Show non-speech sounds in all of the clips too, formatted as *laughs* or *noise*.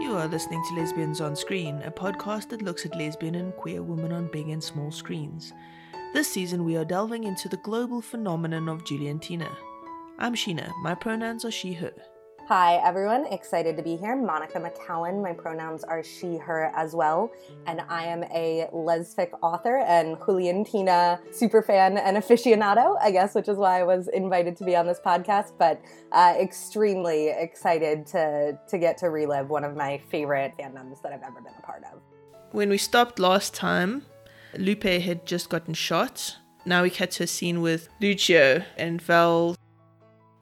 You are listening to Lesbians on Screen, a podcast that looks at lesbian and queer women on big and small screens. This season, we are delving into the global phenomenon of Juliantina. I'm Sheena. My pronouns are she, her. Hi, everyone. Excited to be here. Monica McCallan. My pronouns are she, her as well. And I am a lesfic author and Juliantina superfan and aficionado, I guess, which is why I was invited to be on this podcast. But uh, extremely excited to, to get to relive one of my favorite fandoms that I've ever been a part of. When we stopped last time, Lupe had just gotten shot. Now we cut to a scene with Lucho and Val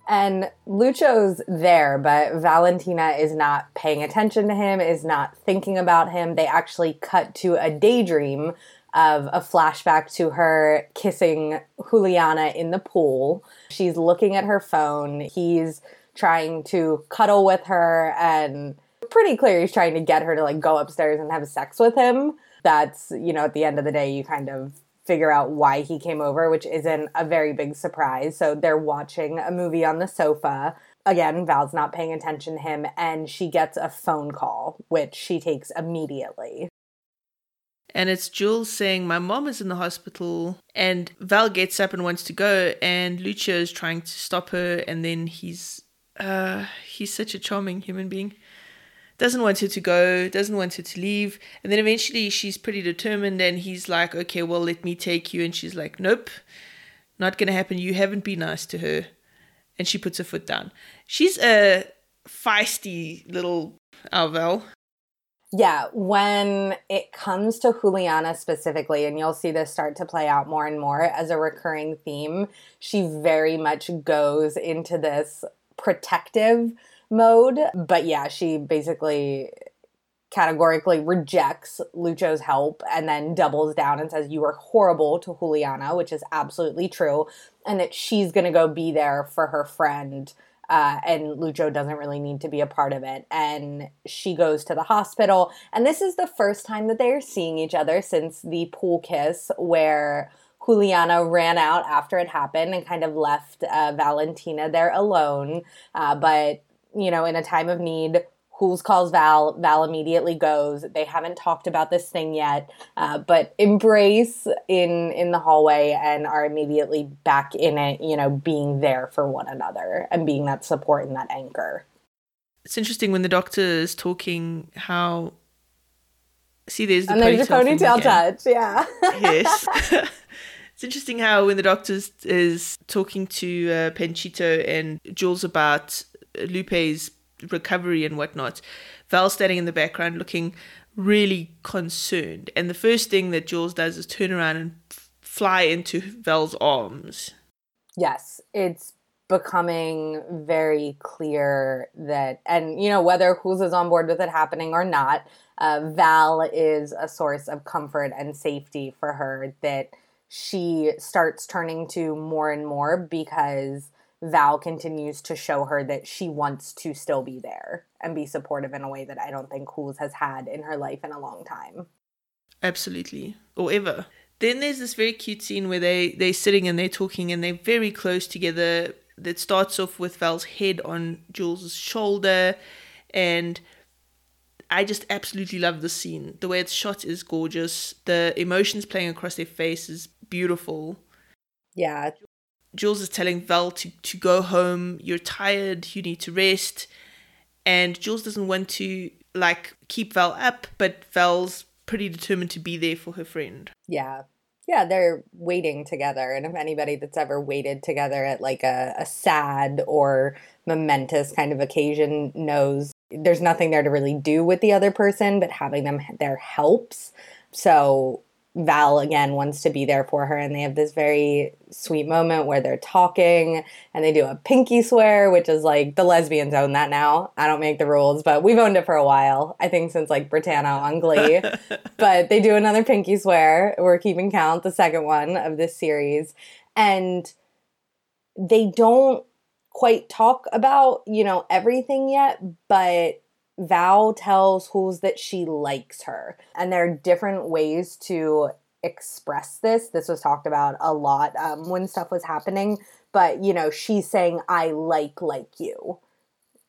and Lucho's there, but Valentina is not paying attention to him, is not thinking about him. They actually cut to a daydream of a flashback to her kissing Juliana in the pool. She's looking at her phone. He's trying to cuddle with her and pretty clear he's trying to get her to like go upstairs and have sex with him. That's, you know, at the end of the day you kind of figure out why he came over, which isn't a very big surprise. So they're watching a movie on the sofa. Again, Val's not paying attention to him, and she gets a phone call, which she takes immediately. And it's Jules saying, My mom is in the hospital. And Val gets up and wants to go, and Lucho is trying to stop her. And then he's, uh, he's such a charming human being doesn't want her to go, doesn't want her to leave. And then eventually she's pretty determined and he's like, okay, well, let me take you. And she's like, nope, not going to happen. You haven't been nice to her. And she puts her foot down. She's a feisty little Alvel. Yeah, when it comes to Juliana specifically, and you'll see this start to play out more and more as a recurring theme, she very much goes into this protective mode. But yeah, she basically categorically rejects Lucho's help and then doubles down and says, You are horrible to Juliana, which is absolutely true, and that she's going to go be there for her friend. Uh, and Lucho doesn't really need to be a part of it. And she goes to the hospital. And this is the first time that they are seeing each other since the pool kiss, where Juliana ran out after it happened and kind of left uh, Valentina there alone. Uh, but you know, in a time of need, Jules calls Val. Val immediately goes. They haven't talked about this thing yet, uh, but embrace in in the hallway and are immediately back in it. You know, being there for one another and being that support and that anchor. It's interesting when the doctor is talking how. See, there's the and ponytail, there's a ponytail touch. Yeah. yes. *laughs* *laughs* it's interesting how when the doctor is talking to uh, Panchito and Jules about Lupe's recovery and whatnot, Val standing in the background looking really concerned. And the first thing that Jules does is turn around and fly into Val's arms. Yes, it's becoming very clear that, and you know, whether Jules is on board with it happening or not, uh, Val is a source of comfort and safety for her that she starts turning to more and more because Val continues to show her that she wants to still be there and be supportive in a way that I don't think Jules has had in her life in a long time. Absolutely. Or ever. Then there's this very cute scene where they, they're sitting and they're talking and they're very close together. That starts off with Val's head on Jules' shoulder. And I just absolutely love the scene. The way it's shot is gorgeous. The emotions playing across their face is beautiful. Yeah, Jules is telling Val to, to go home. You're tired. You need to rest. And Jules doesn't want to like keep Val up, but Val's pretty determined to be there for her friend. Yeah. Yeah, they're waiting together. And if anybody that's ever waited together at like a, a sad or momentous kind of occasion knows there's nothing there to really do with the other person, but having them there helps. So Val again wants to be there for her, and they have this very sweet moment where they're talking and they do a pinky swear, which is like the lesbians own that now. I don't make the rules, but we've owned it for a while. I think since like Brittana on Glee. *laughs* but they do another pinky swear. We're keeping count, the second one of this series. And they don't quite talk about, you know, everything yet, but Val tells Jules that she likes her. And there are different ways to express this. This was talked about a lot um, when stuff was happening. But, you know, she's saying, I like, like you.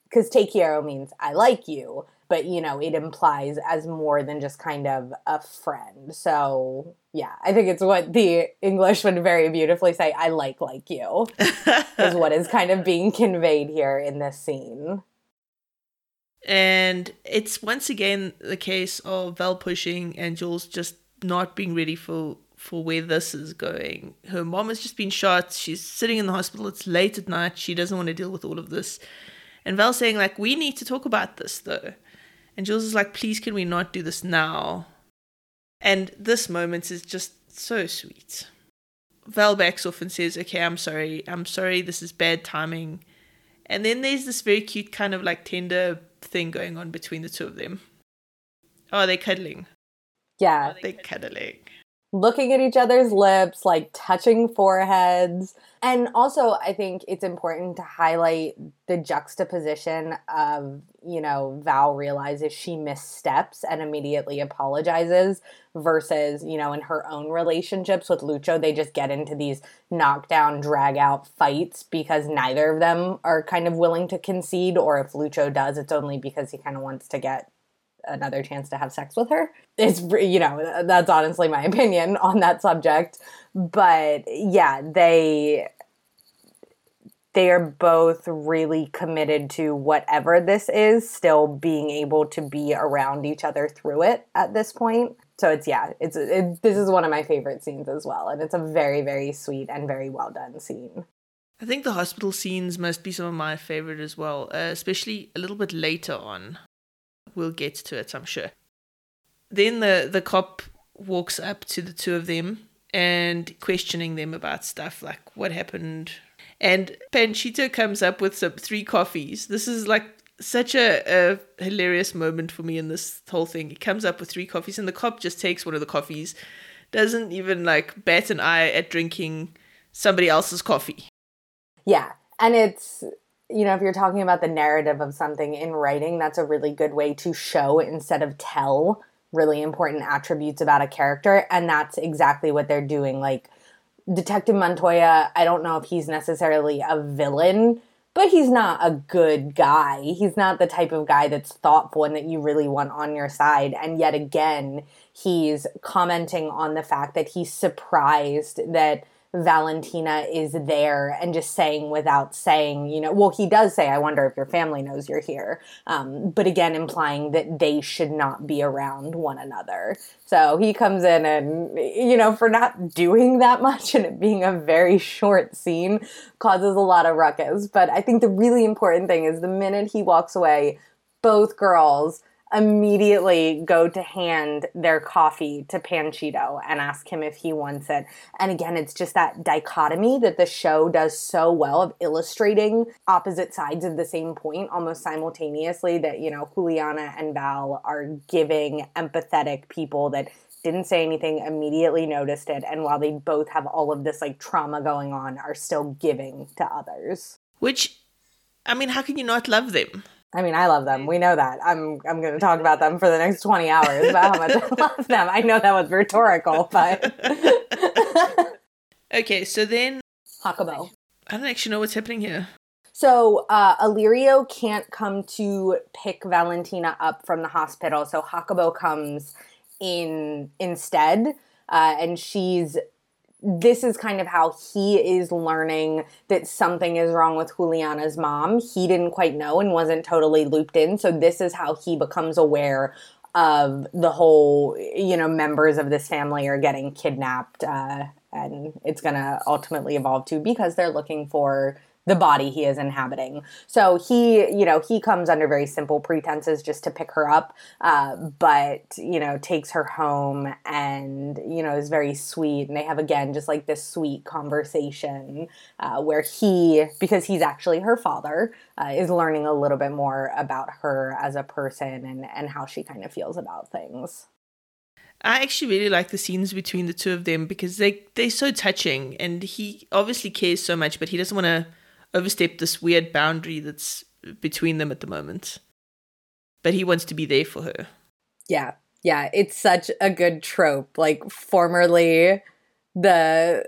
Because te quiero means I like you. but you know, it implies as more than just kind of a friend. So yeah, I think it's what the English would very beautifully say, I like like you, is what is kind of being conveyed here in this scene. And it's once again the case of Val pushing and Jules just not being ready for for where this is going. Her mom has just been shot. She's sitting in the hospital. It's late at night. She doesn't want to deal with all of this. And Val saying like, "We need to talk about this though." And Jules is like, "Please, can we not do this now?" And this moment is just so sweet. Val backs off and says, "Okay, I'm sorry. I'm sorry. This is bad timing." And then there's this very cute kind of like tender thing going on between the two of them. Are they're cuddling. Yeah. They're cuddling looking at each other's lips, like touching foreheads. And also, I think it's important to highlight the juxtaposition of, you know, Val realizes she missteps and immediately apologizes versus, you know, in her own relationships with Lucho, they just get into these knockdown, drag out fights because neither of them are kind of willing to concede. Or if Lucho does, it's only because he kind of wants to get another chance to have sex with her. It's you know that's honestly my *laughs* opinion on that subject, but yeah, they they are both really committed to whatever this is, still being able to be around each other through it at this point. So it's yeah, it's it, this is one of my favorite scenes as well, and it's a very very sweet and very well done scene. I think the hospital scenes must be some of my favorite as well, uh, especially a little bit later on we'll get to it, I'm sure. Then the, the cop walks up to the two of them and questioning them about stuff like what happened. And Panchito comes up with some three coffees. This is like such a, a hilarious moment for me in this whole thing. He comes up with three coffees, and the cop just takes one of the coffees, doesn't even like bat an eye at drinking somebody else's coffee. Yeah. And it's you know, if you're talking about the narrative of something in writing, that's a really good way to show instead of tell really important attributes about a character. And that's exactly what they're doing. Like, Detective Montoya, I don't know if he's necessarily a villain, but he's not a good guy. He's not the type of guy that's thoughtful and that you really want on your side. And yet again, he's commenting on the fact that he's surprised that Valentina is there and just saying without saying, you know, well, he does say, I wonder if your family knows you're here. Um, but again, implying that they should not be around one another. So he comes in and, you know, for not doing that much and it being a very short scene causes a lot of ruckus. But I think the really important thing is the minute he walks away, both girls immediately go to hand their coffee to Panchito and ask him if he wants it. And again, it's just that dichotomy that the show does so well of illustrating opposite sides of the same point almost simultaneously that, you know, Juliana and Val are giving empathetic people that didn't say anything, immediately noticed it, and while they both have all of this like trauma going on, are still giving to others. Which, I mean, how can you not love them? I mean, I love them. We know that. I'm I'm going to talk about them for the next 20 hours about how much I *laughs* love them. I know that was rhetorical, but *laughs* Okay, so then Jacobo. I don't actually know what's happening here. So uh, Illyrio can't come to pick Valentina up from the hospital, so Jacobo comes in instead, uh, and she's this is kind of how he is learning that something is wrong with Juliana's mom. He didn't quite know and wasn't totally looped in. So this is how he becomes aware of the whole, you know, members of this family are getting kidnapped. Uh, and it's going to ultimately evolve to because they're looking for the body he is inhabiting. So he, you know, he comes under very simple pretenses just to pick her up, uh, but, you know, takes her home and, you know, is very sweet. And they have, again, just like this sweet conversation uh, where he, because he's actually her father, uh, is learning a little bit more about her as a person and, and how she kind of feels about things. I actually really like the scenes between the two of them because they they're so touching and he obviously cares so much but he doesn't want to overstepped this weird boundary that's between them at the moment. But he wants to be there for her. Yeah. Yeah, it's such a good trope. Like formerly the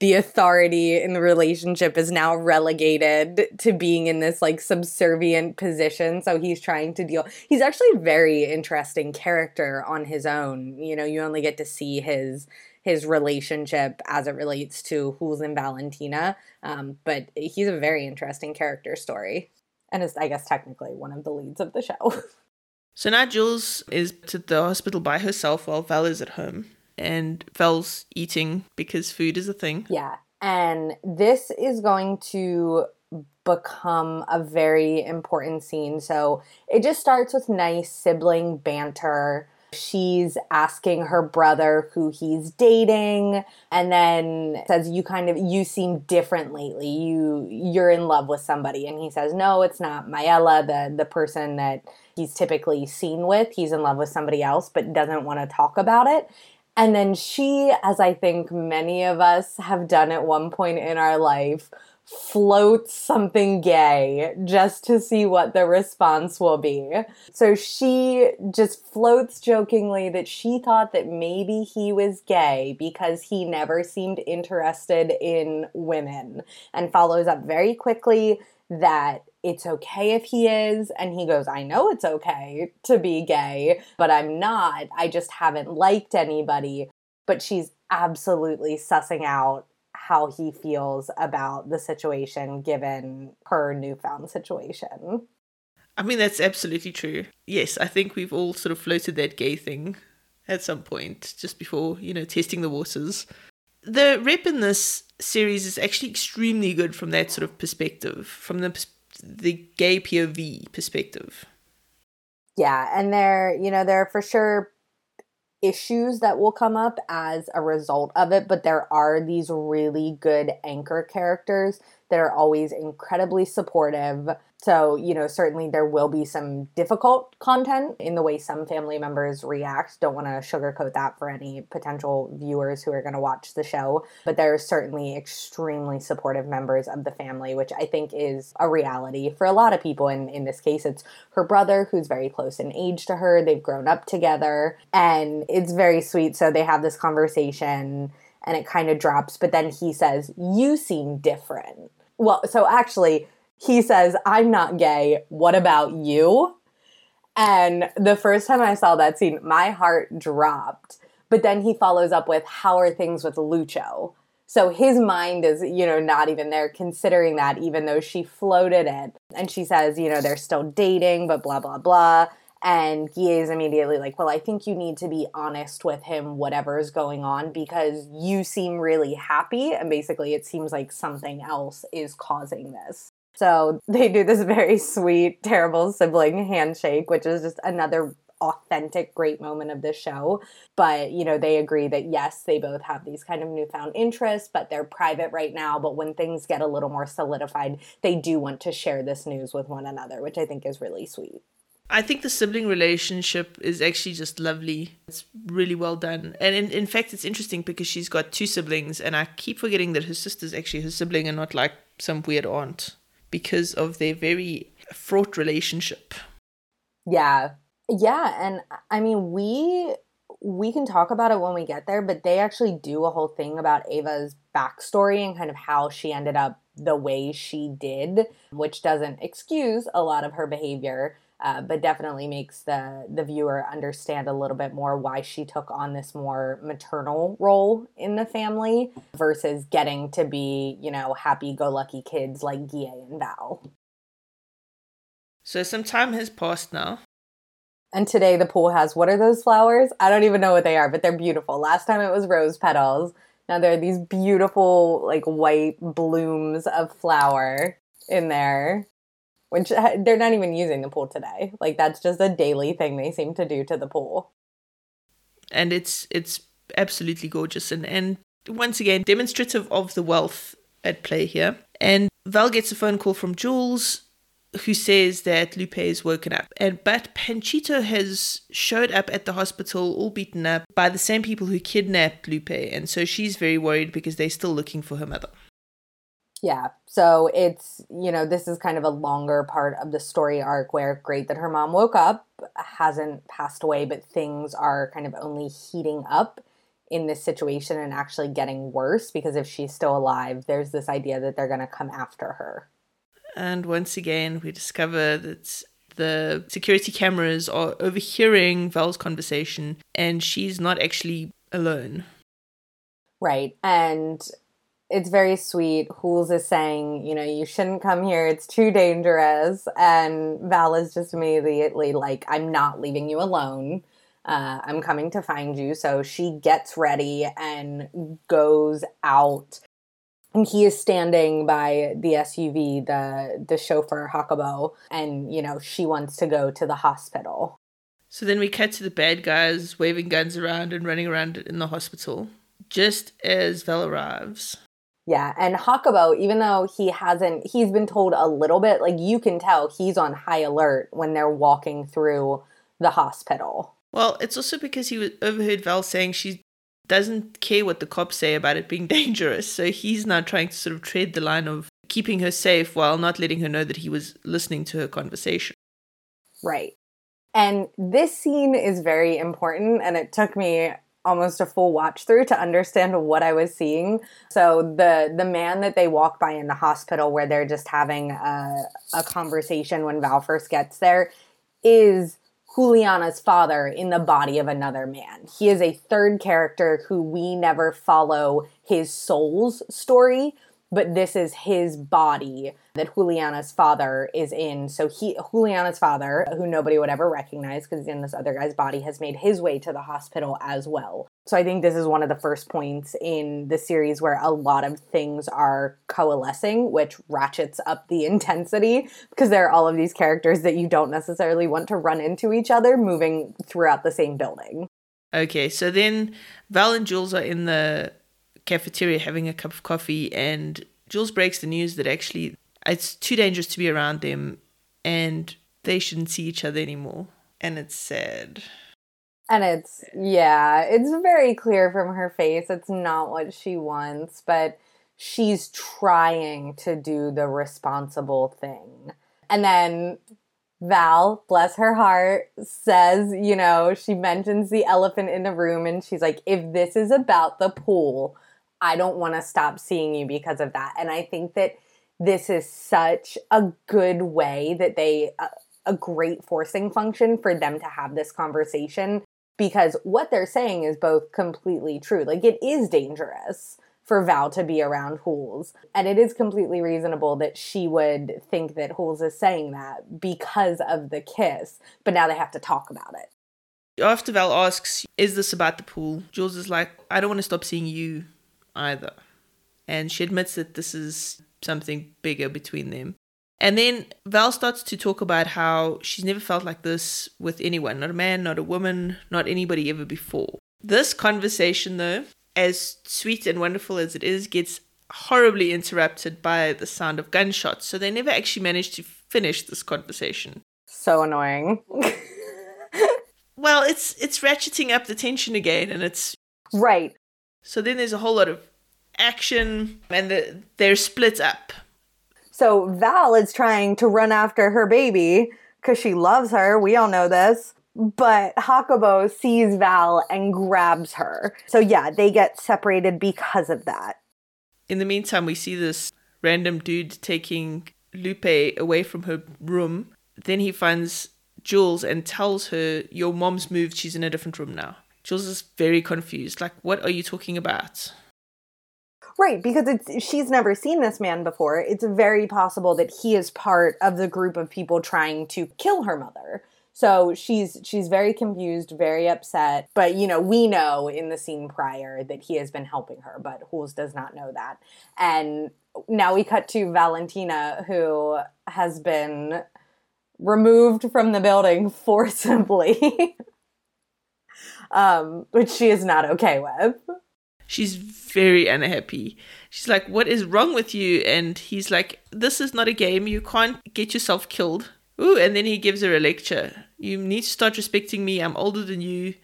the authority in the relationship is now relegated to being in this like subservient position so he's trying to deal he's actually a very interesting character on his own you know you only get to see his his relationship as it relates to Jules and Valentina um, but he's a very interesting character story and is i guess technically one of the leads of the show *laughs* so now jules is to the hospital by herself while val is at home and Val's eating because food is a thing. Yeah. And this is going to become a very important scene. So it just starts with nice sibling banter. She's asking her brother who he's dating and then says you kind of you seem different lately. You you're in love with somebody and he says no, it's not Mayella, the the person that he's typically seen with. He's in love with somebody else but doesn't want to talk about it. And then she, as I think many of us have done at one point in our life, floats something gay just to see what the response will be. So she just floats jokingly that she thought that maybe he was gay because he never seemed interested in women and follows up very quickly that it's okay if he is. And he goes, I know it's okay to be gay, but I'm not. I just haven't liked anybody. But she's absolutely sussing out how he feels about the situation given her newfound situation. I mean, that's absolutely true. Yes, I think we've all sort of floated that gay thing at some point just before, you know, testing the waters. The rep in this series is actually extremely good from that sort of perspective, from the the gay POV perspective. Yeah, and they're, you know, they're for sure issues that will come up as a result of it, but there are these really good anchor characters that are always incredibly supportive so, you know, certainly there will be some difficult content in the way some family members react. Don't want to sugarcoat that for any potential viewers who are going to watch the show. But there are certainly extremely supportive members of the family, which I think is a reality for a lot of people. And in this case, it's her brother, who's very close in age to her. They've grown up together, and it's very sweet. So they have this conversation and it kind of drops. But then he says, You seem different. Well, so actually, he says, I'm not gay. What about you? And the first time I saw that scene, my heart dropped. But then he follows up with, How are things with Lucho? So his mind is, you know, not even there considering that, even though she floated it. And she says, you know, they're still dating, but blah, blah, blah. And Guy is immediately like, Well, I think you need to be honest with him, whatever is going on, because you seem really happy. And basically, it seems like something else is causing this. So they do this very sweet, terrible sibling handshake, which is just another authentic great moment of the show but you know they agree that yes they both have these kind of newfound interests but they're private right now but when things get a little more solidified they do want to share this news with one another which i think is really sweet I think the sibling relationship is actually just lovely. It's really well done. And in, in fact, it's interesting because she's got two siblings, and I keep forgetting that her sister's actually her sibling and not like some weird aunt because of their very fraught relationship. Yeah. Yeah, and I mean we we can talk about it when we get there, but they actually do a whole thing about Ava's backstory and kind of how she ended up the way she did, which doesn't excuse a lot of her behavior, uh, but definitely makes the the viewer understand a little bit more why she took on this more maternal role in the family versus getting to be you know happy go lucky kids like Guy and Val. So some time has passed now. And today the pool has what are those flowers? I don't even know what they are, but they're beautiful. Last time it was rose petals. Now there are these beautiful like white blooms of flower in there which *laughs* they're not even using the pool today. Like that's just a daily thing they seem to do to the pool. And it's it's absolutely gorgeous and and once again demonstrative of the wealth at play here. And Val gets a phone call from Jules who says that Lupe is woken up. And but Panchito has showed up at the hospital all beaten up by the same people who kidnapped Lupe and so she's very worried because they're still looking for her mother. Yeah. So it's, you know, this is kind of a longer part of the story arc where great that her mom woke up, hasn't passed away, but things are kind of only heating up in this situation and actually getting worse because if she's still alive, there's this idea that they're going to come after her. And once again, we discover that the security cameras are overhearing Val's conversation and she's not actually alone. Right. And it's very sweet. Jules is saying, you know, you shouldn't come here. It's too dangerous. And Val is just immediately like, I'm not leaving you alone. Uh, I'm coming to find you. So she gets ready and goes out. And he is standing by the SUV, the the chauffeur Jacobo, and you know she wants to go to the hospital. So then we cut to the bad guys waving guns around and running around in the hospital. Just as Val arrives, yeah, and Jacobo, even though he hasn't, he's been told a little bit, like you can tell he's on high alert when they're walking through the hospital. Well, it's also because he overheard Val saying she doesn't care what the cops say about it being *laughs* dangerous. So he's now trying to sort of tread the line of keeping her safe while not letting her know that he was listening to her conversation. Right. And this scene is very important, and it took me almost a full watch through to understand what I was seeing. So the the man that they walk by in the hospital where they're just having a, a conversation when Val first gets there is Juliana's father in the body of another man. He is a third character who we never follow his soul's story but this is his body that Juliana's father is in. So he Juliana's father, who nobody would ever recognize because he's in this other guy's body, has made his way to the hospital as well. So I think this is one of the first points in the series where a lot of things are coalescing, which ratchets up the *laughs* intensity because there are all of these characters that you don't necessarily want to run into each other moving throughout the same building. Okay, so then Val and Jules are in the cafeteria having a cup of coffee, and Jules breaks the news that actually it's too dangerous to be around them and they shouldn't see each other anymore. And it's sad. And it's, yeah, it's very clear from her face. It's not what she wants, but she's trying to do the responsible thing. And then Val, bless her heart, says, you know, she mentions the elephant in the room and she's like, if this is about the pool, I don't want to stop seeing you because of that. And I think that this is such a good way that they, a, a great forcing function for them to have this conversation because what they're saying is both completely true. Like it is dangerous for Val to be around Jules. And it is completely reasonable that she would think that Jules is saying that because of the kiss, but now they have to talk about it. After Val asks, Is this about the pool? Jules is like, I don't want to stop seeing you either. And she admits that this is something bigger between them. And then Val starts to talk about how she's never felt like this with anyone, not a man, not a woman, not anybody ever before. This conversation, though, as sweet and wonderful as it is, gets horribly interrupted by the sound of gunshots. So they never actually manage to finish this conversation. So annoying. *laughs* well, it's it's ratcheting up the tension again, and it's right. So then there's a whole lot of action and the, they're split up. So Val is trying to run after her baby because she loves her. We all know this. But Jacobo sees Val and grabs her. So yeah, they get separated because of that. In the meantime, we see this random dude taking Lupe away from her room. Then he finds Jules and tells her, Your mom's moved, she's in a different room now. Jules is very confused. Like, what are you talking about? Right, because it's she's never seen this man before. It's very possible that he is part of the group of people trying to kill her mother. So she's she's very confused, very upset. But you know, we know in the scene prior that he has been helping her, but Jules does not know that. And now we cut to Valentina, who has been removed from the building *laughs* forcibly. Um, which she is not okay with. She's very unhappy. She's like, What is wrong with you? And he's like, This is not a game. You can't get yourself killed. Ooh, and then he gives her a lecture. You need to start respecting me. I'm older than you.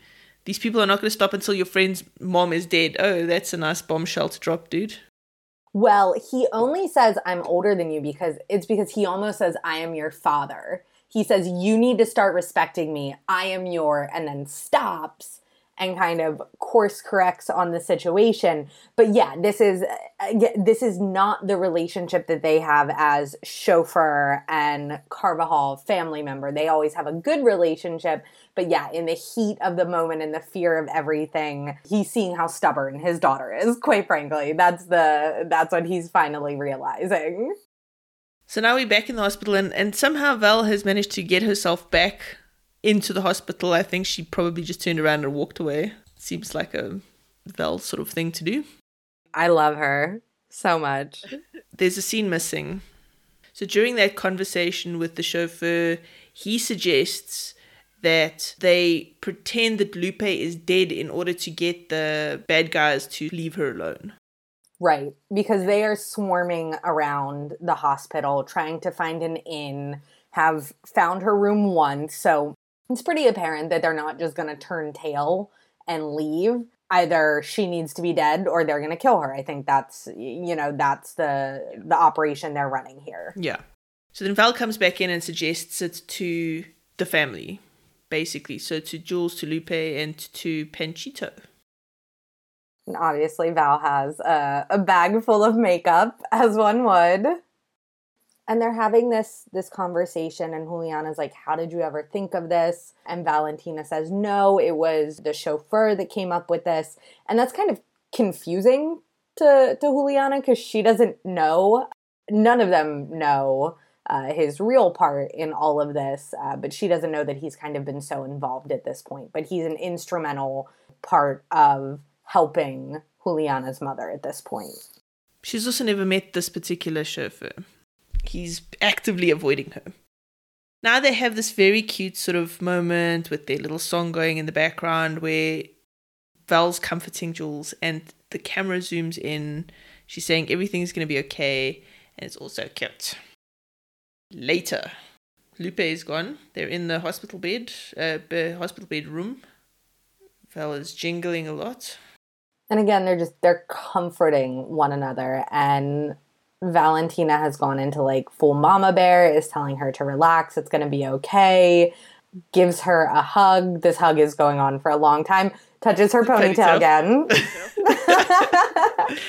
These people are not going to stop until your friend's mom is dead. Oh, that's a nice bombshell to drop, dude. Well, he only says I'm older than you because it's because he almost says I am your father. He says you need to start respecting me. I am your and then stops and kind of course corrects on the situation. But yeah, this is uh, this is not the relationship that they have as chauffeur and Carvajal family member. They always have a good relationship, but yeah, in the heat of the moment and the fear of everything, he's seeing how stubborn his daughter is. Quite frankly, that's the that's what he's finally realizing. So now we're back in the hospital, and, and somehow Val has managed to get herself back into the hospital. I think she probably just turned around and walked away. Seems like a Val sort of thing to do. I love her so much. There's a scene missing. So during that conversation with the chauffeur, he suggests that they pretend that Lupe is dead in order to get the bad guys to leave her alone. Right, because they are swarming around the hospital trying to find an inn, have found her room once, so it's pretty apparent that they're not just going to turn tail and leave. Either she needs to be dead or they're going to kill her. I think that's you know, that's the the operation they're running here. Yeah. So then Val comes back in and suggests it to the family, basically. So to Jules, to Lupe, and to Panchito. Obviously, Val has a, a bag full of makeup, as one would. And they're having this this conversation, and Juliana's like, "How did you ever think of this?" And Valentina says, "No, it was the chauffeur that came up with this." And that's kind of confusing to to Juliana because she doesn't know. None of them know uh, his real part in all of this, uh, but she doesn't know that he's kind of been so involved at this point. But he's an instrumental part of helping Juliana's mother at this point. She's also never met this particular chauffeur. He's actively avoiding her. Now they have this very cute sort of moment with their little song going in the background where Val's comforting Jules and the camera zooms in. She's saying everything's going to be okay and it's also cute. Later, Lupe is gone. They're in the hospital bed, uh, hospital bedroom. Val is jingling a lot and again they're just they're comforting one another. And valentina has gone into like full mama bear is telling her to relax it's going to be okay gives her a hug. This hug is going on for a long time. Touches her ponytail, again.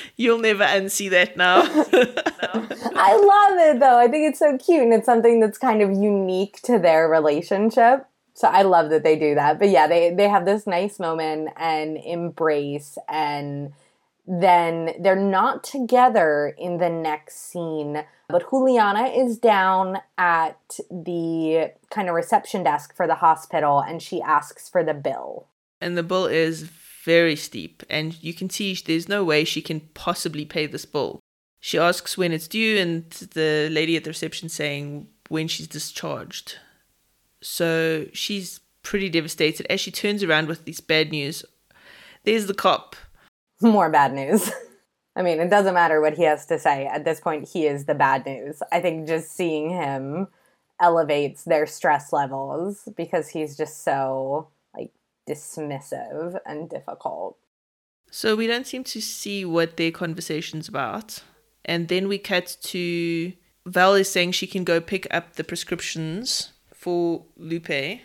*laughs* You'll never unsee that now. *laughs* *laughs* I love it though. I think it's so cute and it's something that's kind of unique to their relationship so I love that they do that. But yeah, they they have this nice moment and embrace and then they're not together in the next scene. But Juliana is down at the kind of reception desk for the hospital and she asks for the bill. And the bill is very steep, and you can see there's no way she can possibly pay this bill. She asks when it's due, and the lady at the reception saying when she's discharged. So she's pretty devastated as she turns around with this bad news. There's the cop. *laughs* More bad news. *laughs* I mean, it doesn't matter what he has to say. At this point, he is the bad news. I think just seeing him elevates their stress levels because he's just so like dismissive and difficult. So we don't seem to see what their conversation's about. And then we cut to Val is saying she can go pick up the prescriptions for Lupe.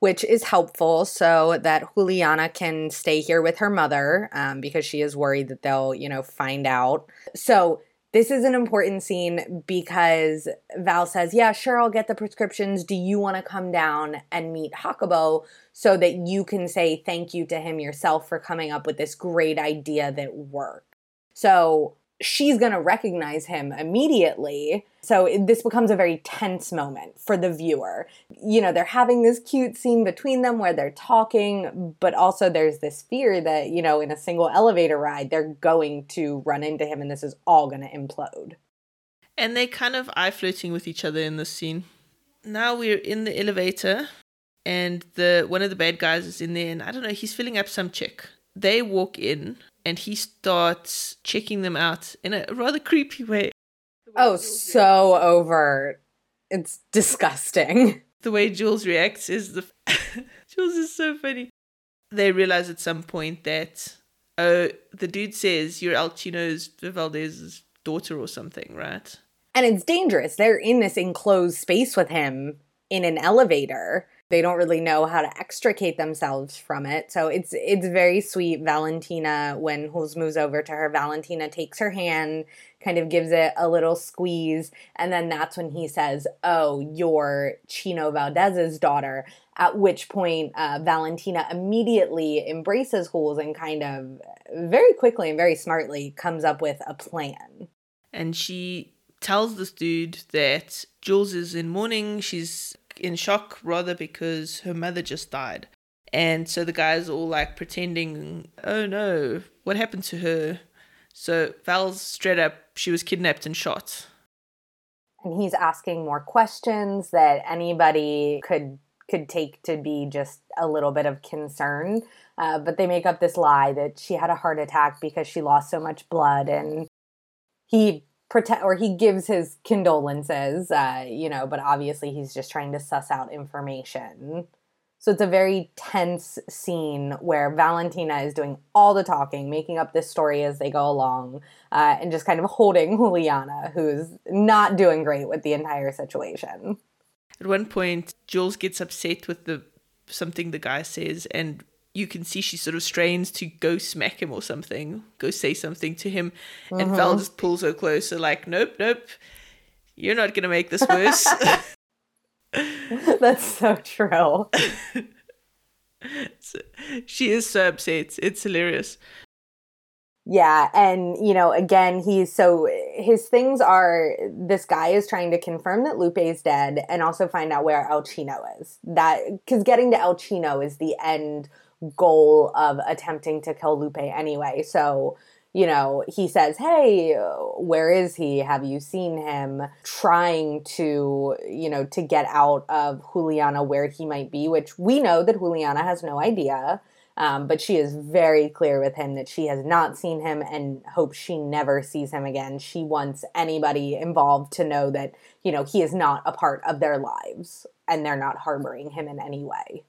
Which is helpful so that Juliana can stay here with her mother um, because she is worried that they'll, you know, find out. So this is an important scene because Val says, Yeah, sure, I'll get the prescriptions. Do you want to come down and meet Jacobo so that you can say thank you to him yourself for coming up with this great idea that worked? So she's going to recognize him immediately. So this becomes a very tense moment for the viewer. You know, they're having this cute scene between them where they're talking, but also there's this fear that, you know, in a single elevator ride, they're going to run into him and this is all going to implode. And they're kind of eye flirting with each other in this scene. Now we're in the elevator and the one of the bad guys is in there and I don't know, he's filling up some chick. They walk in and he starts checking them out in a rather creepy way. Oh, so overt. It's disgusting. *laughs* The way Jules reacts is the *laughs* Jules is so funny. They realize at some point that oh, the dude says you're El Chino's Valdez's daughter or something, right? And it's dangerous. They're in this enclosed space with him in an elevator. They don't really know how to extricate themselves from it. So it's it's very sweet. Valentina, when Jules moves over to her, Valentina takes her hand, kind of gives it a little squeeze, and then that's when he says, "Oh, you're Chino Valdez's daughter." At which point, uh, Valentina immediately embraces Jules and kind of very quickly and very smartly comes up with a plan. And she tells this dude that Jules is in mourning. She's in shock rather because her mother just died. And so the guys all like pretending, oh no, what happened to her? So Val's straight up, she was kidnapped and shot. And he's asking more questions that anybody could could take to be just a little bit of concern. Uh, but they make up this lie that she had a heart attack because she lost so much blood, and he protect or he gives his condolences uh, you know but obviously he's just trying to suss out information. So it's a very tense scene where valentina is doing all the talking making up this story as they go along uh, and just kind of holding *laughs* juliana who's not doing great with the entire situation. At one point jules gets upset with the something the guy says and you can see she sort of strains to go smack him or something, go say something to him, mm-hmm. and Val just pulls her closer, like, nope, nope, you're not gonna make this worse. *laughs* *laughs* That's so true. *laughs* so, she is so upset. It's hilarious. Yeah, and you know, again, he's so his things are this guy is trying to confirm that Lupe is dead and also find out where El Chino is. That because getting to El Chino is the end goal of attempting to kill Lupe anyway. So, you know, he says, Hey, where is he? Have you seen him? Trying to, you know, to get out of Juliana where he might be, which we know that Juliana has no idea. Um, but she is very clear with him that she has not seen him and hopes she never sees him again. She wants anybody involved to know that, you know, he is not a part of their lives and they're not harboring him in any way.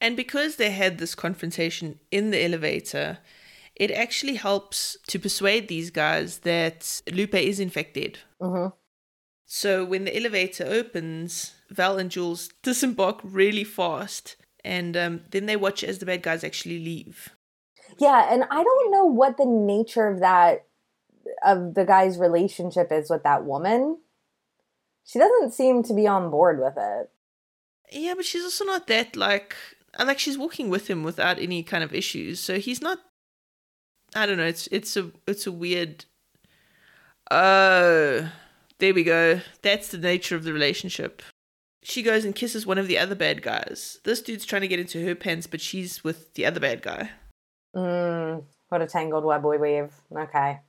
And because they had this confrontation in the elevator, it actually helps to persuade these guys that Lupe is infected. fact dead. Mm-hmm. So when the elevator opens, Val and Jules *laughs* disembark really fast, and um, then they watch as the bad guys actually leave. Yeah, and I don't know what the nature of that of the guy's relationship is with that woman. She doesn't seem to be on board with it. Yeah, but she's also not that like and like she's walking with him without any kind of issues. So he's not. I don't know. It's it's a it's a weird. Oh, there we go. That's the nature of the relationship. She goes and kisses one of the other bad guys. This dude's trying to get into her pants, but she's with the other bad guy. Mm, what a tangled web we weave. Okay.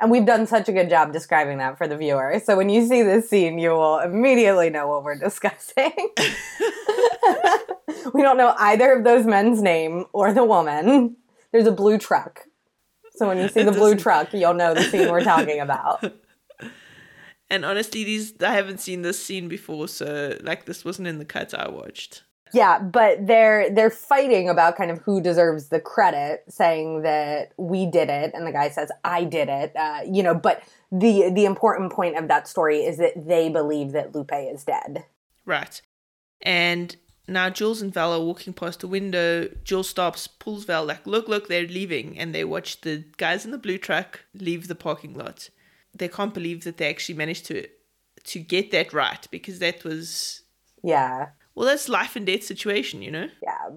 And we've done such a good job describing that for the viewer. So when you see this scene, you will immediately know what we're discussing. *laughs* *laughs* we don't know either of those men's name or the woman. There's a blue truck. So when you see the blue truck, you'll know the scene we're talking about. *laughs* And honestly, these I haven't seen this scene before, so like this wasn't in the cuts I watched. Yeah, but they're they're fighting about kind of who deserves the credit, saying that we did it, and the guy says I did it. Uh, you know, but the the important point of that story is that they believe that Lupe is dead. Right, and now Jules and Val are walking past the window. Jules stops, pulls Val like, "Look, look, they're leaving," and they watch the guys in the blue truck leave the parking lot. They can't believe that they actually managed to to get that right because that was yeah well, that's life and death situation, you know? Yeah.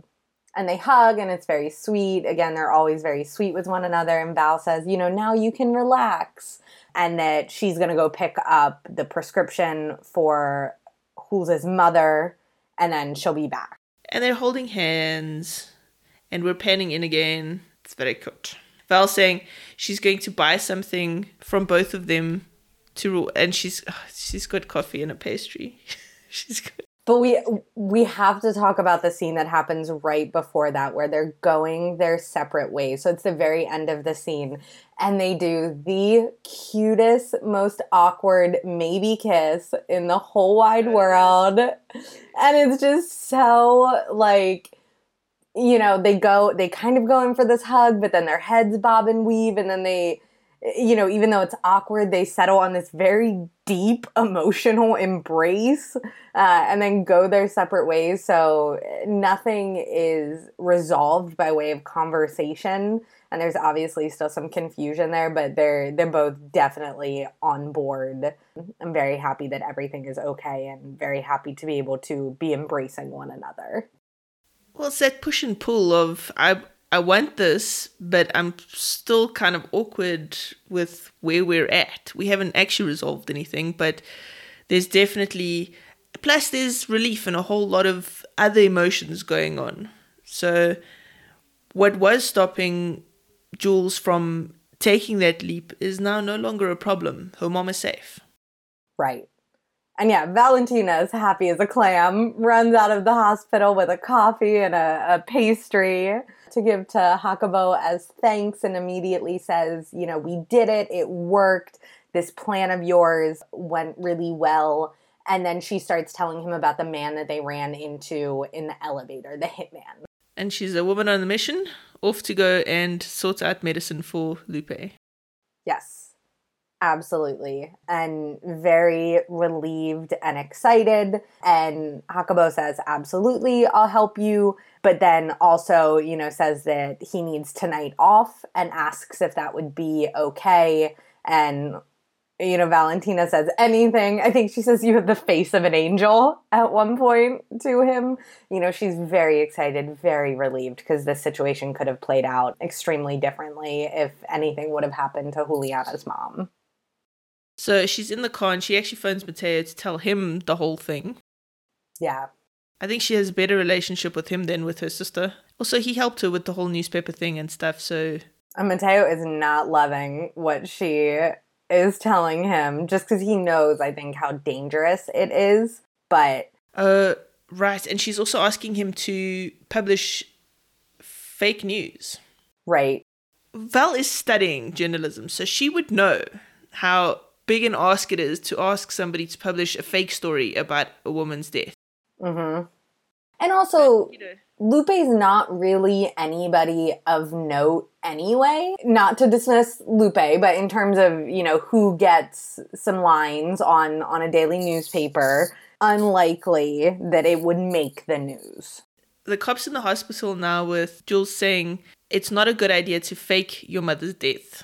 And they hug and it's very sweet. Again, they're always very sweet with one another. And Val says, you know, now you can relax. And that she's going to go pick up the prescription for Jules' mother and then she'll be back. And they're holding hands and we're panning in again. It's very cute. Val saying she's going to buy something from both of them to rule and she's *sighs* she's got coffee and a pastry. *laughs* she's good. But we we have to talk about the scene that happens right before that where they're going their separate ways. So it's the very end of the scene and they do the cutest most awkward maybe kiss in the whole wide world. And it's just so like you know, they go they kind of go in for this hug, but then their heads bob and weave and then they you know, even though it's awkward, they settle on this very deep emotional *laughs* embrace uh, and then go their separate ways. So nothing is resolved by way of conversation. And there's obviously still some confusion there, but they're they're both definitely on board. I'm very happy that everything is okay and very happy to be able to be embracing one another. Well, it's that push and pull of I I want this, but I'm still kind of awkward with where we're at. We haven't actually resolved anything, but there's definitely plus there's relief and a whole lot of other emotions going on. So what was stopping Jules from taking that leap is now no longer a problem. Her mom is safe. Right. And yeah, Valentina is happy as a clam, runs out of the hospital with a coffee and a, a pastry to give to Jacobo as thanks and immediately says, you know, we did it, it worked, this plan of yours went really well. And then she starts telling him about the man that they ran into in the elevator, the hitman. And she's a woman on a mission, off to go and sort out medicine for Lupe. Yes. Absolutely. And very relieved and excited. And Jacobo says, Absolutely, I'll help you. But then also, you know, says that he needs tonight off and asks if that would be okay. And, you know, Valentina says anything. I think she says, You have the face of an angel at one point to him. You know, she's very excited, very relieved because this situation could have played out extremely differently if anything would have happened to Juliana's mom. So she's in the car and she actually phones Mateo to tell him the whole thing. Yeah. I think she has a better relationship with him than with her sister. Also, he helped her with the whole newspaper thing and stuff, so. And Mateo is not loving what she is telling him just because he knows, I think, how dangerous it is. But. Uh, right. And she's also asking him to publish fake news. Right. Val is studying journalism, so she would know how big an ask it is to ask somebody to publish a fake story about a woman's death. Mm-hmm. And also, but, you know. Lupe's not really anybody of note anyway. Not to dismiss Lupe, but in terms of you know who gets some lines on on a daily newspaper, unlikely that it would make the news. The cops in the hospital now with Jules saying it's not a good idea to fake your mother's death.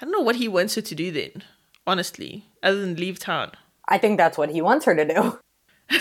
I don't know what he wants her to do then honestly, other than leave town. I think that's what he wants her to do. *laughs*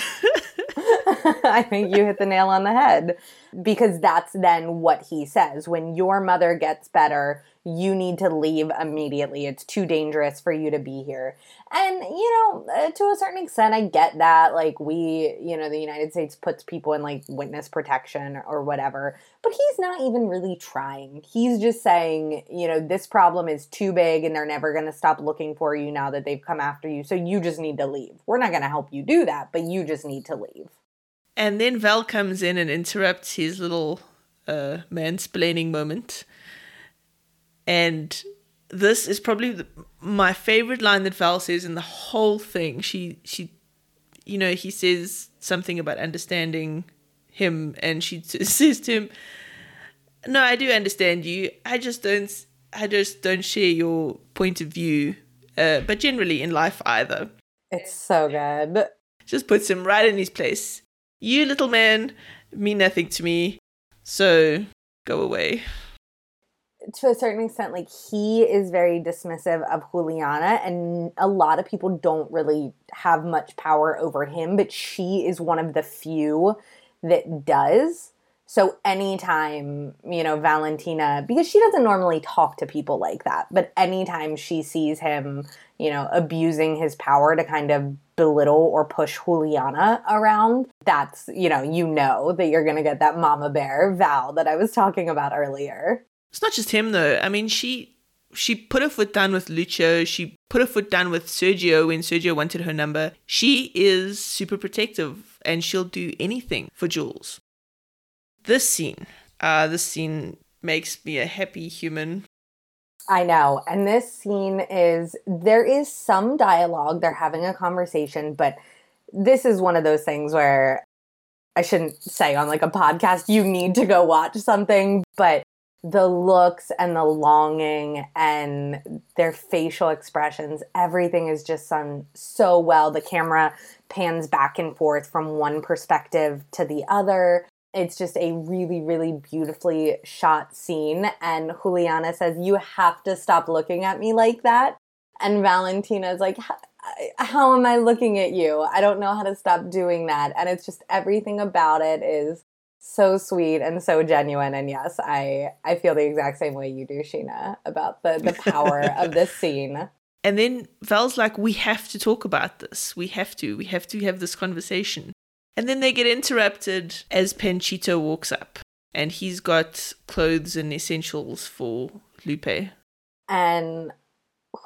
*laughs* I think you hit the nail on the head because that's then what he says. When your mother gets better, you need to leave immediately. It's too dangerous for you to be here. And, you know, uh, to a certain extent, I get that. Like, we, you know, the United States puts people in like witness protection or whatever, but he's not even really trying. He's just saying, you know, this problem is too big and they're never going to stop looking for you now that they've come after you. So you just need to leave. We're not going to help you do that, but you just need to leave. And then Val comes in and interrupts his little uh, mansplaining moment and this is probably the, my favorite line that Val says in the whole thing. She she you know, he says something about understanding him and she *laughs* says to him, "No, I do understand you. I just don't I just don't share your point of view, uh, but generally in life either." It's so good. Just puts him right in his place. You little man mean nothing to me. So go away to a certain extent, like he is very dismissive of Juliana, and a lot of people don't really have much power over him, but she is one of the few that does. So anytime, you know, Valentina, because she doesn't normally talk to people like that, but anytime she sees him, you know, abusing his power to kind of belittle or push Juliana around, that's, you know, you know that you're going to get that mama bear Val that I was talking about earlier. It's not just him though. I mean, she she put her foot down with Lucio. She put her foot down with Sergio when Sergio wanted her number. She is super protective and she'll do anything for Jules. This scene, uh, this scene makes me a happy human. I know. And this scene is there is some dialogue, they're having a conversation, but this is one of those things where I shouldn't say on like a podcast, you need to go watch something, but the looks and the longing and their facial expressions, everything is just done so well. The camera pans back and forth from one perspective to the other. It's just a really, really beautifully shot scene. And Juliana says, You have to stop looking at me like that. And Valentina's like, How am I looking at you? I don't know how to stop doing that. And it's just everything about it is so sweet and so genuine and yes i i feel the exact same way you do sheena about the the power of this *laughs* scene and then val's like we have to talk about this we have to we have to have this conversation and then they get interrupted as panchito walks up and he's got clothes and essentials for lupe and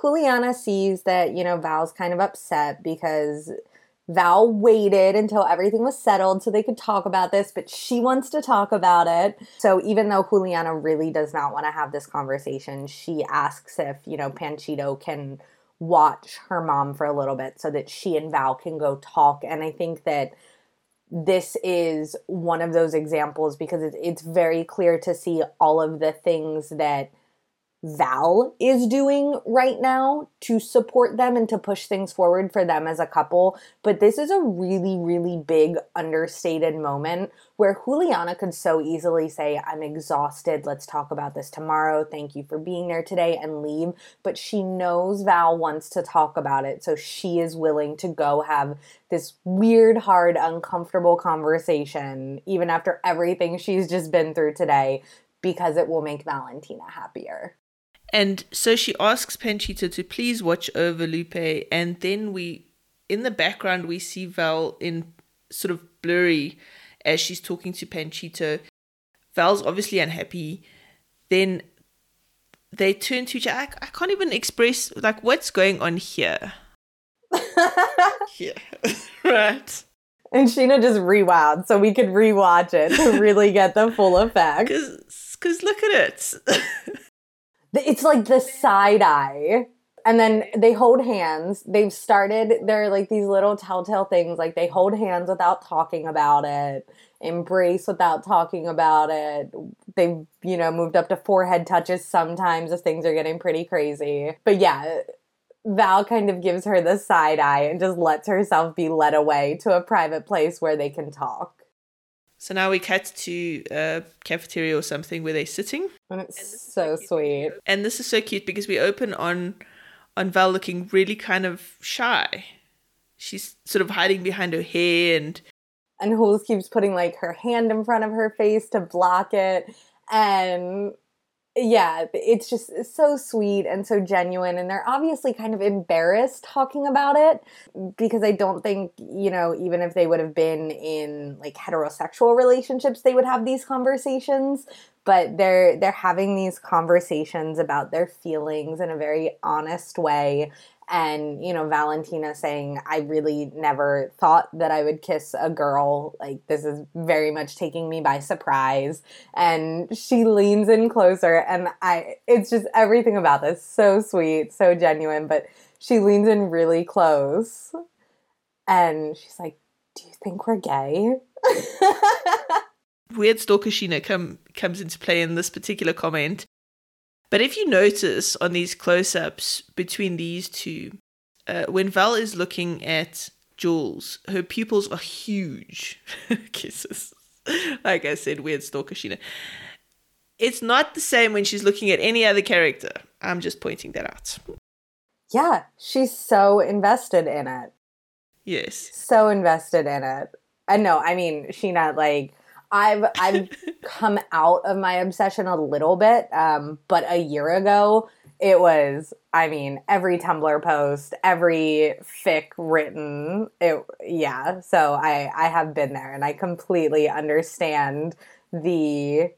juliana sees that you know val's kind of upset because Val waited until everything was settled so they could talk about this, but she wants to talk about it. So even though Juliana really does not want to have this conversation, she asks if, you know, Panchito can watch her mom for a little bit so that she and Val can go talk. And I think that this is one of those examples because it's very clear to see all of the things that Val is doing right now to support them and to push things forward for them as a couple. But this is a really, really big understated moment where Juliana could so easily say, I'm exhausted. Let's talk about this tomorrow. Thank you for being there today and leave. But she knows Val wants to talk about it. So she is willing to go have this weird, hard, uncomfortable conversation, even after everything she's just been through today, because it will make Valentina happier. And so she asks Panchito to please watch over Lupe, and then we, in the background, we see Val in sort of blurry as she's talking to Panchito. Val's obviously unhappy. Then they turn to each other. I, I can't even express like what's going on here. yeah, *laughs* *laughs* right. And Sheena just rewound so we could rewatch it to really get the full effect. *laughs* Because look at it. It's like the side eye. And then they hold hands. They've started they're like these little telltale things. Like they hold hands without talking about it embrace without talking about it. They've you know moved up to forehead touches sometimes if things are getting pretty crazy. But yeah val kind of gives her the side eye and just lets herself be led away to a private place where they can talk so now we cut to a cafeteria or something where they're sitting. And it's and so, so sweet. And this is so cute because we open on on Val looking really kind of shy. She's sort of hiding behind her hair and and Jules keeps putting like her hand in front of her face to block it. And yeah, it's just so sweet and so genuine. And they're obviously kind of embarrassed talking about it because I don't think, you know, even if they would have been in like heterosexual relationships, they would have these conversations. But they're they're having these conversations about their feelings in a very honest way and you know valentina saying i really never thought that i would kiss a girl. Like this is very much taking me by surprise. And she leans in closer and i it's just everything about this so sweet so genuine but she leans in really close and she's like do you think we're gay? *laughs* Weird stalker sheena come comes into play in this particular comment but if you notice on these close ups between these two, uh, when Val is looking at Jules, her pupils are huge. *laughs* Kisses. like I said, weird stalker Sheena. It's not the same when she's looking at any other character. I'm just pointing that out. Yeah, she's so invested in it. Yes. So invested in it. I know, I mean, Sheena, like, I've I've *laughs* come out of my obsession a little bit, um, but a year ago it was. I mean, every Tumblr post, every fic written. It yeah. So I I have been there, and I completely understand the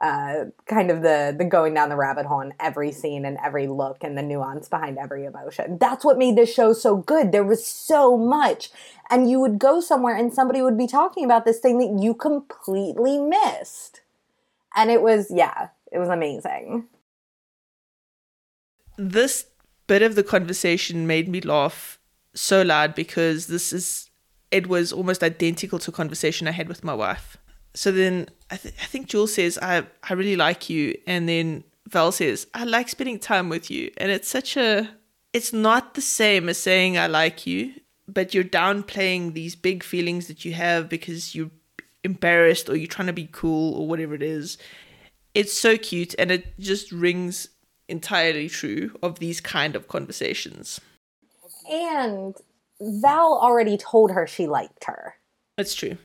uh, kind of the the going down the rabbit hole in every scene and every look and the nuance behind every emotion. That's what made this show so good. There was so much, and you would go somewhere and somebody would be talking about this thing that you completely missed, and it was yeah, it was amazing. This bit of the conversation made me laugh so loud because this is it was almost identical to a conversation I had with my wife. So then I, th- I think Jules says, I, I really like you. And then Val says, I like spending time with you. And it's such a, it's not the same as saying, I like you, but you're downplaying these big feelings that you have because you're embarrassed or you're trying to be cool or whatever it is. It's so cute and it just rings entirely true of these kind of conversations. And Val already told her she liked her. That's true.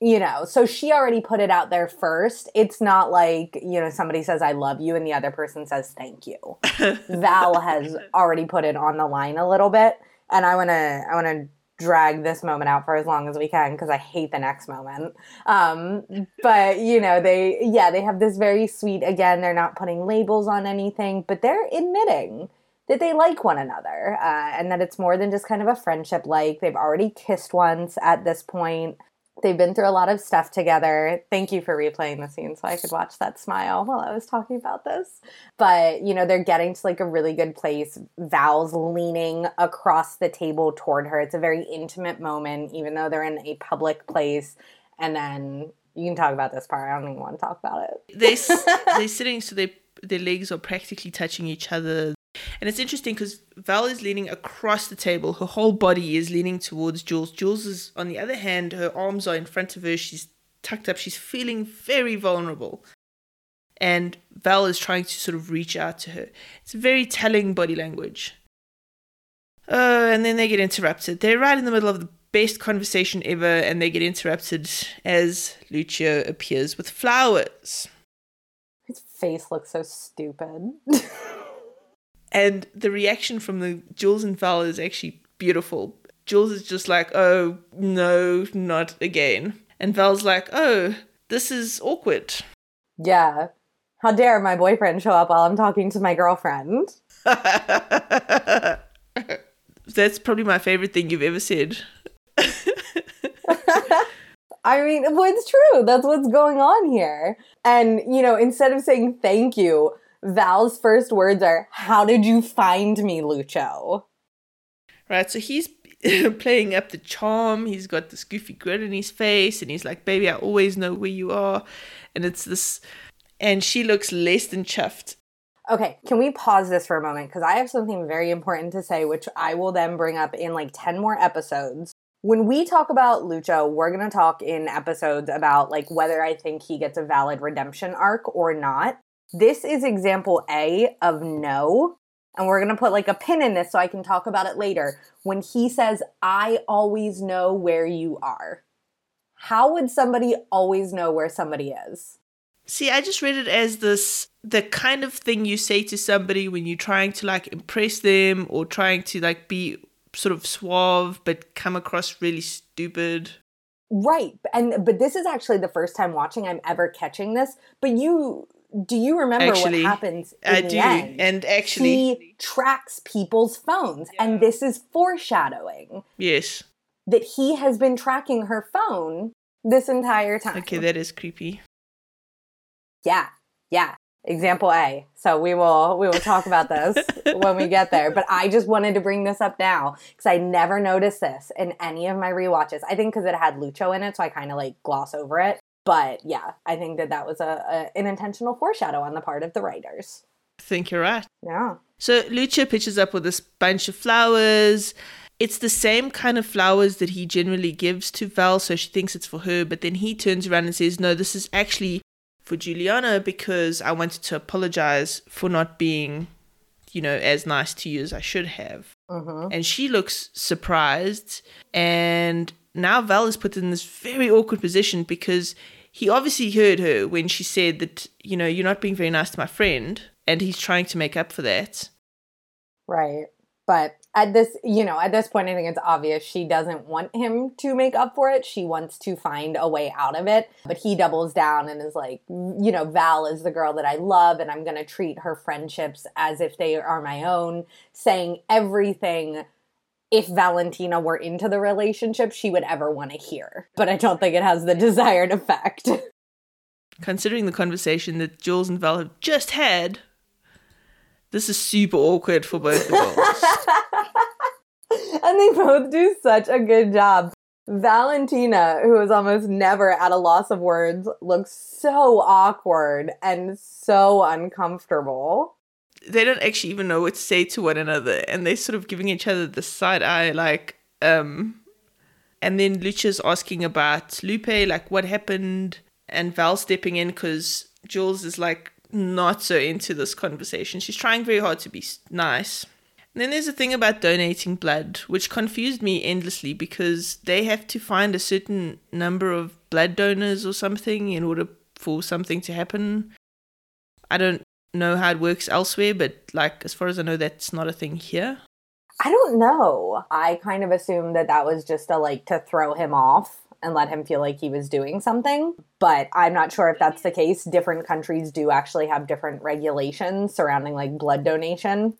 You know, so she already put it out there first. It's not like, you know, somebody says, I love you, and the other person says, thank you. *laughs* Val has already put it on the line a little bit. And I want to, I want to drag this moment out for as long as we can because I hate the next moment. Um, but you know, they yeah, they have this very sweet. Again, they're not putting labels on anything, but they're admitting that they like one another uh, and that it's more than just kind of a friendship. Like they've already kissed once at this point. They've been through a lot of stuff together. Thank you for replaying the scene so I could watch that smile while I was talking about this. But, you know, they're getting to like a really good place. Val's leaning across the table toward her. It's a very intimate moment, even though they're in a public place. And then you can talk about this part. I don't even want to talk about it. They *laughs* they're sitting so they their legs are practically touching each other. And it's interesting because Val is leaning across the table. Her whole body is leaning towards Jules. Jules is, on the other hand, her arms are in front of her. She's tucked up. She's feeling very vulnerable. And Val is trying to sort of reach out to her. It's very telling body language. Oh, and then they get interrupted. They're right in the middle of the best conversation ever, and they get interrupted as Lucio appears with flowers. His face looks so stupid. *laughs* And the reaction from the Jules and Val is actually beautiful. Jules is just like, oh, no, not again. And Val's like, oh, this is awkward. yeah. How dare my boyfriend show up while I'm talking to my girlfriend? *laughs* That's probably my favorite thing you've ever said. *laughs* I mean, well, it's true. That's what's going on here. And, you know, instead of saying thank you, Val's first words are, How did you find me, Lucho? Right, so he's *laughs* playing up the charm. He's got this goofy grin in his face, and he's like, Baby, I always know where you are. And it's this, and she looks less than chuffed. Okay, can we pause this for a moment? Because I have something very important to say, which I will then bring up in like 10 more episodes. When we talk about Lucho, we're going to talk in episodes about like whether I think he gets a valid redemption arc or not. This is example A of no. And we're going to put like a pin in this so I can talk about it later. When he says, I always know where you are. How would somebody always know where somebody is? See, I just read it as this the kind of thing you say to somebody when you're trying to like impress them or trying to like be sort of suave but come across really stupid. Right. And but this is actually the first time watching I'm ever catching this. But you do you remember Actually, what happens in I the do. end? And actually, he tracks people's phones and this is foreshadowing yes. that he has been tracking her phone this entire time. Okay, that is creepy. Yeah. Yeah. Example A. So we will we will talk about this *laughs* when we get there. But I just wanted to bring this up now because I never noticed this in any of my rewatches. I think because it had Lucho in it, so I kind of like gloss over it. But yeah, I think that that was a, a an intentional foreshadow on the part of the writers. I think you're right. Yeah. So Lucio pitches up with this bunch of flowers. It's the same kind of flowers that he generally gives to Val, so she thinks it's for her. But then he turns around and says, No, this is actually for Juliana because I wanted to apologize for not being, you know, as nice to you as I should have. Mm-hmm. And she looks surprised. And now Val is put in this very awkward position because he obviously heard her when she said that, you know, you're not being very nice to my friend. And he's trying to make up for that. Right. But at this, you know, at this point, I think it's obvious she doesn't want him to make up for it. She wants to find a way out of it. But he doubles down and is like, you know, Val is the girl that I love, and I'm going to treat her friendships as if they are my own, saying everything if Valentina were into the relationship, she would ever want to hear. But I don't think it has the desired effect. *laughs* Considering the conversation that Jules and Val have just had, this is super awkward for both of them. and they both do such a good job. Valentina, who is almost never at a loss of words, looks so awkward and so uncomfortable. They don't actually even know what to say to one another, and they're sort of giving each other the side eye, like, um. And then Lucio's asking about Lupe, like, what happened, and Val stepping in because Jules is like not so into this conversation. She's trying very hard to be nice. And then there's a thing about donating blood, which confused me endlessly because they have to find a certain number of blood donors or something in order for something to happen. I don't know how it works elsewhere, but like as far as I know, that's not a thing here. I don't know. I kind of assumed that that was just a like to throw him off and let him feel like he was doing something. But I'm not sure if that's the case. Different countries do actually have different regulations surrounding like blood donation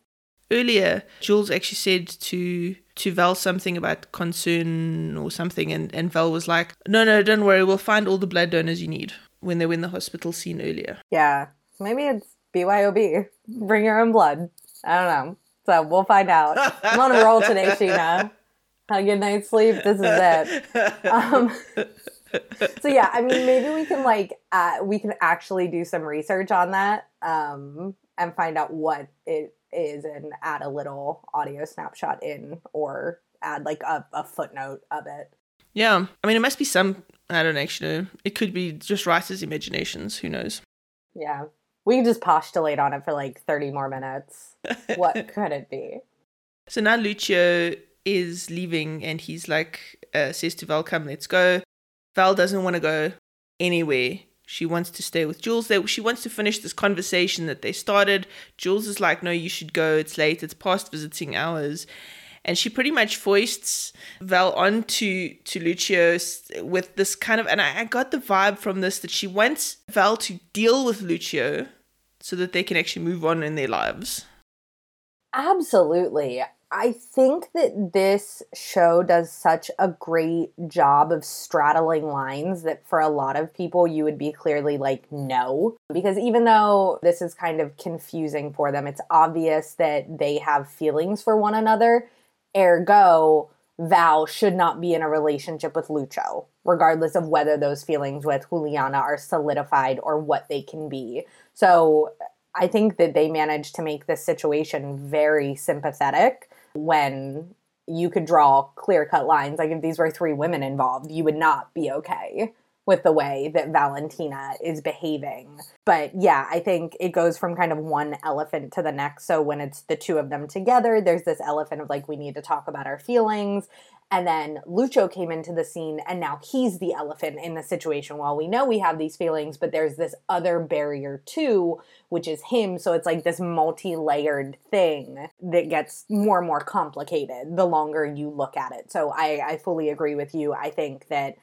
earlier, Jules actually said to to Val something about concern or something, and, and Val was like, No, no, don't worry, we'll find all the blood donors you need when they were in the hospital scene earlier. Yeah. Maybe it's BYOB. Bring your own blood. I don't know. So we'll find out. I'm on a roll today, *laughs* Sheena. Had a good night's sleep. This is it. Um, so yeah, I mean, maybe we can like uh, we can actually do some research on that um, and find out what it is and add a little audio snapshot in or add like a, a footnote of it. Yeah. I mean, it must be some, I don't actually know. It could be just writers' imaginations. Who knows? Yeah. We can just postulate on it for like 30 more minutes. what *laughs* could it be? So now Lucio is leaving and he's like, uh, says to Val, come, let's go. Val doesn't want to go anywhere she wants to stay with Jules. They, she wants to finish this conversation that they started. Jules is like, no, you should go. It's late. It's past visiting hours. And she pretty much foists Val onto to Lucio with this kind of, and I, I got the vibe from this that she wants Val to deal with Lucio so that they can actually move on in their lives. Absolutely. I think that this show does such a great job of straddling lines that for a lot of people you would be clearly like no because even though this is kind of confusing for them it's obvious that they have feelings for one another ergo Val should not be in a relationship with Lucio regardless of whether those feelings with Juliana are solidified or what they can be. So I think that they managed to make this situation very sympathetic when you could draw clear cut lines. Like if these were three women involved, you would not be okay with the way that Valentina is behaving. But yeah, I think it goes from kind of one elephant to the next. So when it's the two of them together, there's this elephant of like, we need to talk about our feelings. And then Lucio came into the scene, and now he's the elephant in the situation. While we know we have these feelings, but there's this other barrier too, which is him. So it's like this multi layered thing that gets more and more complicated the longer you look at it. So I, I fully agree with you. I think that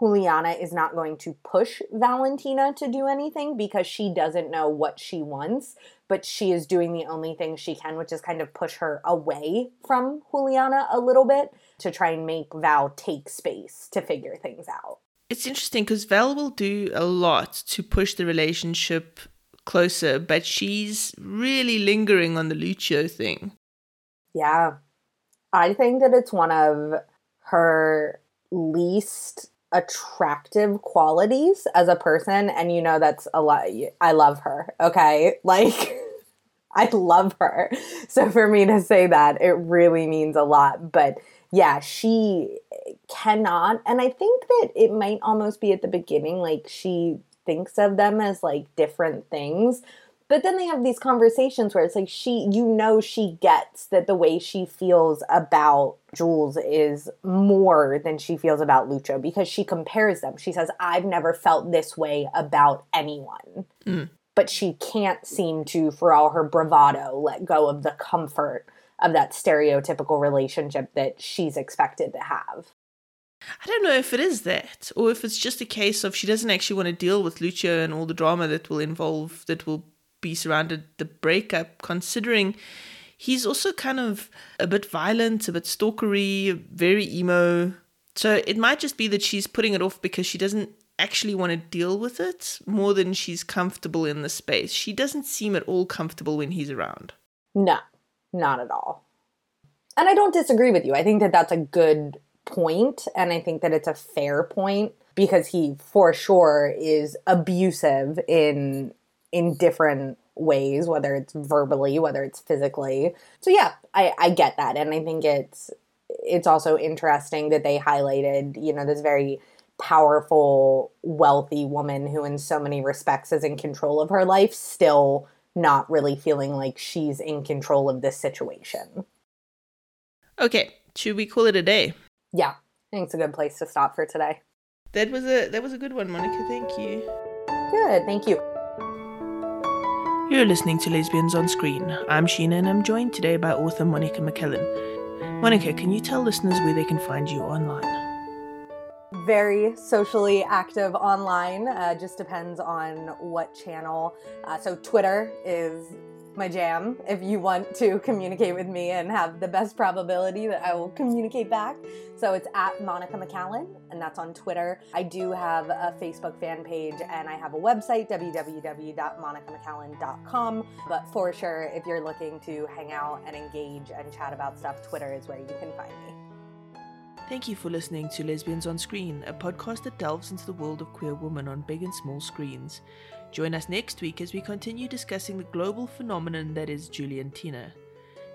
Juliana is not going to push Valentina to do anything because she doesn't know what she wants, but she is doing the only thing she can, which is kind of push her away from Juliana a little bit to try and make Val take space to figure things out. It's interesting because Val will do a lot to push the relationship closer, but she's really lingering on the Lucio thing. Yeah. I think that it's one of her least attractive qualities as a person and you know that's a lot I love her okay? *laughs* Like I love her. So for me to say that it really means a lot but yeah she cannot and I think that it might almost be at the beginning like she thinks of them as like different things but then they have these conversations where it's like she, you know, she gets that the way she feels about Jules is more than she feels about Lucio because she compares them. She says, I've never felt this way about anyone. Mm. But she can't seem to, for all her bravado, let go of the comfort of that stereotypical relationship that she's expected to have. I don't know if it is that, or if it's just a case of she doesn't actually want to deal with Lucio and all the drama that will involve, that will be surrounded the breakup, considering he's also kind of a bit violent, a bit stalkery, very emo. So it might just be that she's putting it off because she doesn't actually want to deal with it more than she's comfortable in the space. She doesn't seem at all comfortable when he's around. No, not at all. And I don't disagree with you. I think that that's a good point, and I think that it's a fair point because he for sure is abusive in in different ways, whether it's verbally, whether it's physically. So yeah, I, I get that. And I think it's it's also interesting that they highlighted, you know, this very powerful, wealthy woman who in so many respects is in control of her life, still not really feeling like she's in control of this situation. Okay, should we call it a day? Yeah, I think it's a good place to stop for today. That was a that was a good one, Monica. Thank you. Good, thank you. You're listening to Lesbians on Screen. I'm Sheena and I'm joined today by author Monica McCallan. Monica, can you tell listeners where they can find you online? Very socially active online, uh, just depends on what channel. Uh, so, Twitter is my jam if you want to communicate with me and have the best probability that I will communicate back. So it's at Monica McCallan, and that's on Twitter. I do have a Facebook fan page and I have a website, www.monicamccallan.com. But for sure, if you're looking to hang out and engage and chat about stuff, Twitter is where you can find me. Thank you for listening to Lesbians on Screen, a podcast that delves into the world of queer women on big and small screens. Join us next week as we continue discussing the global phenomenon that is Juliantina.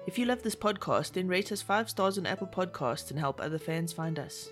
If you love this podcast, then rate us 5 stars on Apple Podcasts and help other fans find us.